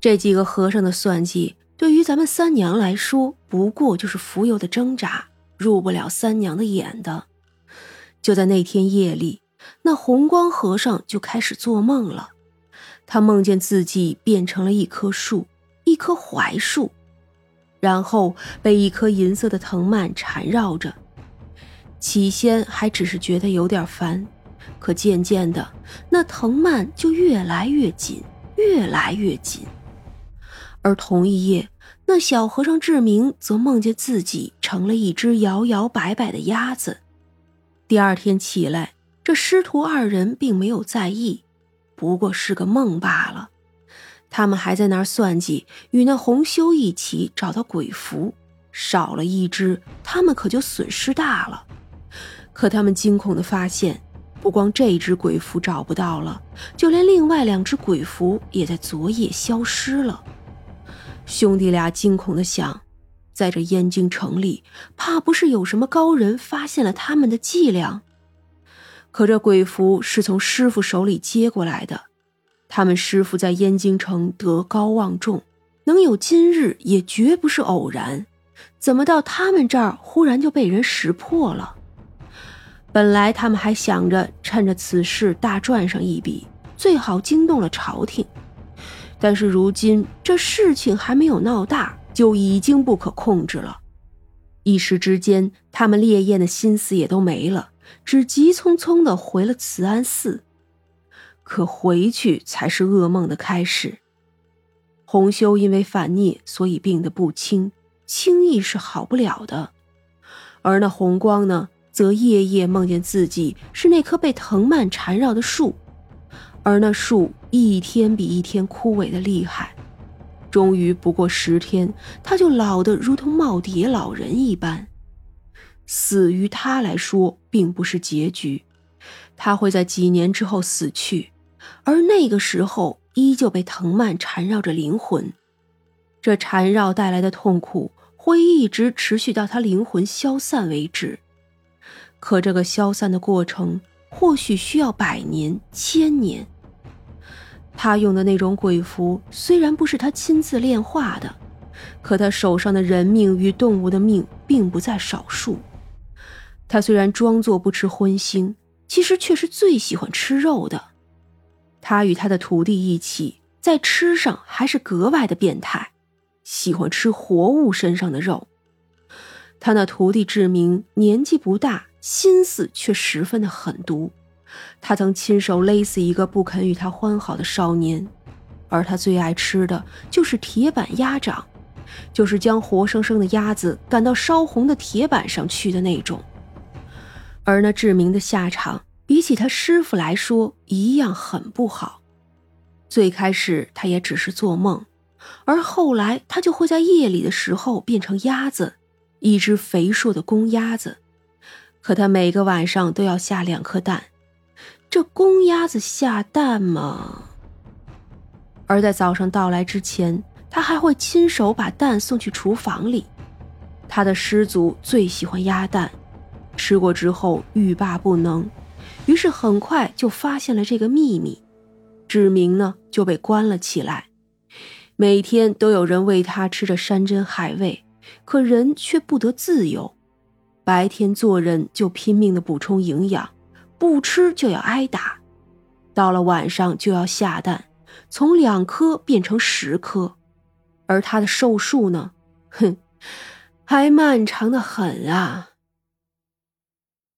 这几个和尚的算计，对于咱们三娘来说，不过就是浮游的挣扎，入不了三娘的眼的。就在那天夜里，那红光和尚就开始做梦了。他梦见自己变成了一棵树，一棵槐树，然后被一棵银色的藤蔓缠绕着。起先还只是觉得有点烦，可渐渐的，那藤蔓就越来越紧，越来越紧。而同一夜，那小和尚志明则梦见自己成了一只摇摇摆摆的鸭子。第二天起来，这师徒二人并没有在意，不过是个梦罢了。他们还在那儿算计，与那红修一起找到鬼符，少了一只，他们可就损失大了。可他们惊恐地发现，不光这只鬼符找不到了，就连另外两只鬼符也在昨夜消失了。兄弟俩惊恐的想，在这燕京城里，怕不是有什么高人发现了他们的伎俩。可这鬼符是从师傅手里接过来的，他们师傅在燕京城德高望重，能有今日也绝不是偶然。怎么到他们这儿忽然就被人识破了？本来他们还想着趁着此事大赚上一笔，最好惊动了朝廷。但是如今这事情还没有闹大，就已经不可控制了。一时之间，他们烈焰的心思也都没了，只急匆匆的回了慈安寺。可回去才是噩梦的开始。洪修因为反逆，所以病得不轻，轻易是好不了的。而那红光呢，则夜夜梦见自己是那棵被藤蔓缠绕的树。而那树一天比一天枯萎的厉害，终于不过十天，他就老得如同耄耋老人一般。死于他来说并不是结局，他会在几年之后死去，而那个时候依旧被藤蔓缠绕着灵魂。这缠绕带来的痛苦会一直持续到他灵魂消散为止。可这个消散的过程或许需要百年、千年。他用的那种鬼符虽然不是他亲自炼化的，可他手上的人命与动物的命并不在少数。他虽然装作不吃荤腥，其实却是最喜欢吃肉的。他与他的徒弟一起，在吃上还是格外的变态，喜欢吃活物身上的肉。他那徒弟志明年纪不大，心思却十分的狠毒。他曾亲手勒死一个不肯与他欢好的少年，而他最爱吃的就是铁板鸭掌，就是将活生生的鸭子赶到烧红的铁板上去的那种。而那志明的下场，比起他师傅来说，一样很不好。最开始他也只是做梦，而后来他就会在夜里的时候变成鸭子，一只肥硕的公鸭子。可他每个晚上都要下两颗蛋。这公鸭子下蛋吗？而在早上到来之前，他还会亲手把蛋送去厨房里。他的师祖最喜欢鸭蛋，吃过之后欲罢不能，于是很快就发现了这个秘密。志明呢就被关了起来，每天都有人喂他吃着山珍海味，可人却不得自由。白天做人就拼命的补充营养。不吃就要挨打，到了晚上就要下蛋，从两颗变成十颗，而他的寿数呢？哼，还漫长的很啊。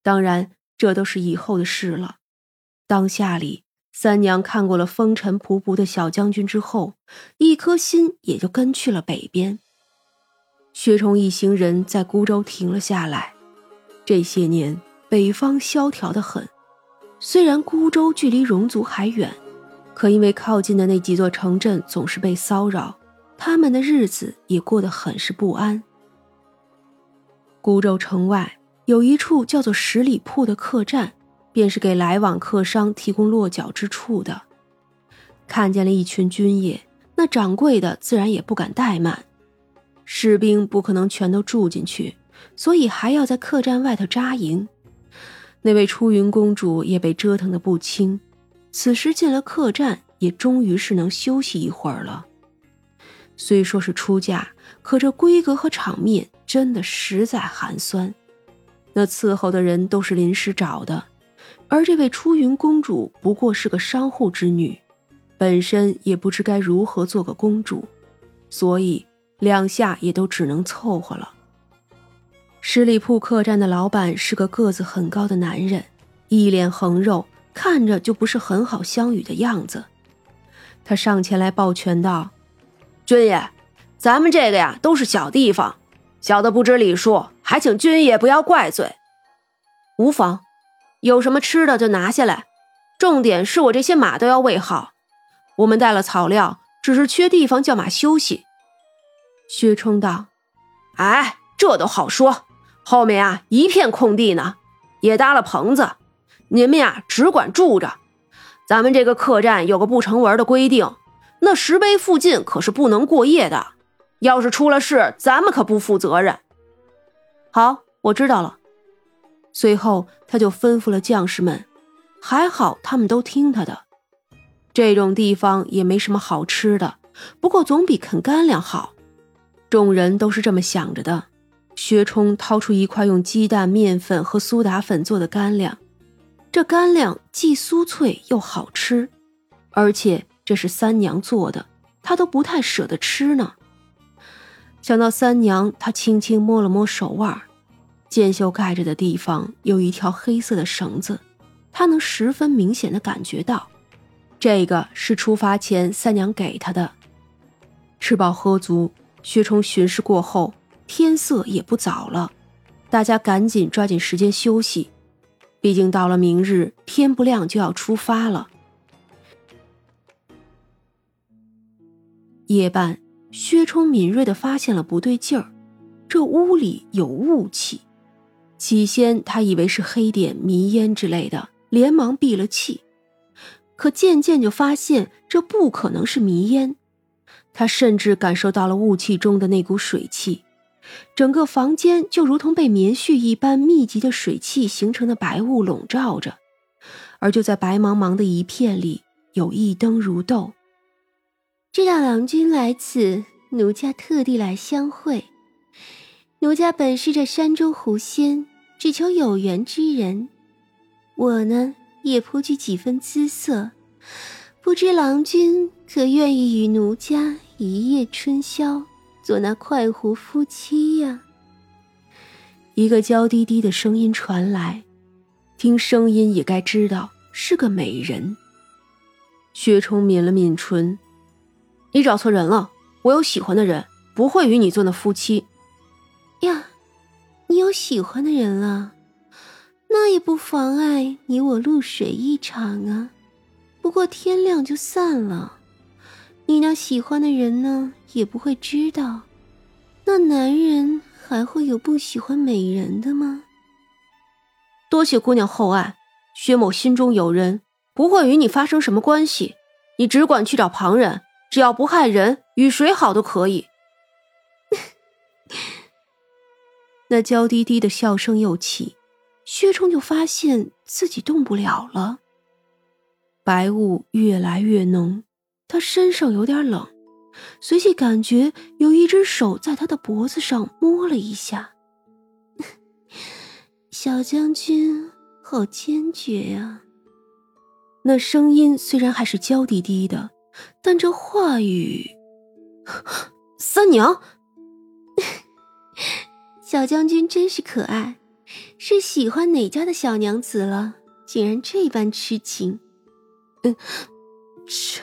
当然，这都是以后的事了。当下里，三娘看过了风尘仆仆的小将军之后，一颗心也就跟去了北边。薛崇一行人在孤州停了下来，这些年。北方萧条的很，虽然孤州距离戎族还远，可因为靠近的那几座城镇总是被骚扰，他们的日子也过得很是不安。孤州城外有一处叫做十里铺的客栈，便是给来往客商提供落脚之处的。看见了一群军爷，那掌柜的自然也不敢怠慢，士兵不可能全都住进去，所以还要在客栈外头扎营。那位出云公主也被折腾的不轻，此时进了客栈，也终于是能休息一会儿了。虽说是出嫁，可这规格和场面真的实在寒酸。那伺候的人都是临时找的，而这位出云公主不过是个商户之女，本身也不知该如何做个公主，所以两下也都只能凑合了。十里铺客栈的老板是个个子很高的男人，一脸横肉，看着就不是很好相与的样子。他上前来抱拳道。军爷，咱们这个呀都是小地方，小的不知礼数，还请军爷不要怪罪。无妨，有什么吃的就拿下来。重点是我这些马都要喂好，我们带了草料，只是缺地方叫马休息。薛冲道：“哎，这都好说，后面啊一片空地呢，也搭了棚子，你们呀只管住着。咱们这个客栈有个不成文的规定。”那石碑附近可是不能过夜的，要是出了事，咱们可不负责任。好，我知道了。随后他就吩咐了将士们，还好他们都听他的。这种地方也没什么好吃的，不过总比啃干粮好。众人都是这么想着的。薛冲掏出一块用鸡蛋、面粉和苏打粉做的干粮，这干粮既酥脆又好吃，而且。这是三娘做的，他都不太舍得吃呢。想到三娘，他轻轻摸了摸手腕，箭袖盖着的地方有一条黑色的绳子，他能十分明显的感觉到，这个是出发前三娘给他的。吃饱喝足，薛冲巡视过后，天色也不早了，大家赶紧抓紧时间休息，毕竟到了明日天不亮就要出发了。夜半，薛冲敏锐的发现了不对劲儿，这屋里有雾气。起先他以为是黑点、迷烟之类的，连忙闭了气。可渐渐就发现这不可能是迷烟，他甚至感受到了雾气中的那股水汽，整个房间就如同被棉絮一般密集的水汽形成的白雾笼罩着，而就在白茫茫的一片里，有一灯如豆。知道郎君来此，奴家特地来相会。奴家本是这山中狐仙，只求有缘之人。我呢，也颇具几分姿色，不知郎君可愿意与奴家一夜春宵，做那快活夫妻呀？一个娇滴滴的声音传来，听声音也该知道是个美人。薛冲抿了抿唇。你找错人了，我有喜欢的人，不会与你做那夫妻。呀，你有喜欢的人了，那也不妨碍你我露水一场啊。不过天亮就散了，你那喜欢的人呢，也不会知道。那男人还会有不喜欢美人的吗？多谢姑娘厚爱，薛某心中有人，不会与你发生什么关系。你只管去找旁人。只要不害人，与谁好都可以。那娇滴滴的笑声又起，薛冲就发现自己动不了了。白雾越来越浓，他身上有点冷，随即感觉有一只手在他的脖子上摸了一下。小将军，好坚决呀！那声音虽然还是娇滴滴的。但这话语，三娘，小将军真是可爱，是喜欢哪家的小娘子了？竟然这般痴情。嗯，这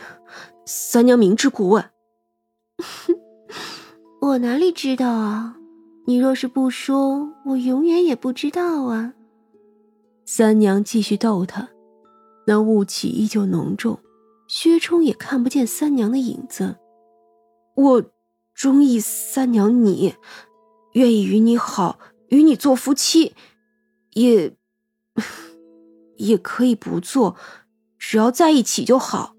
三娘明知故问。我哪里知道啊？你若是不说，我永远也不知道啊。三娘继续逗他，那雾气依旧浓重。薛冲也看不见三娘的影子。我中意三娘你，愿意与你好，与你做夫妻，也 也可以不做，只要在一起就好。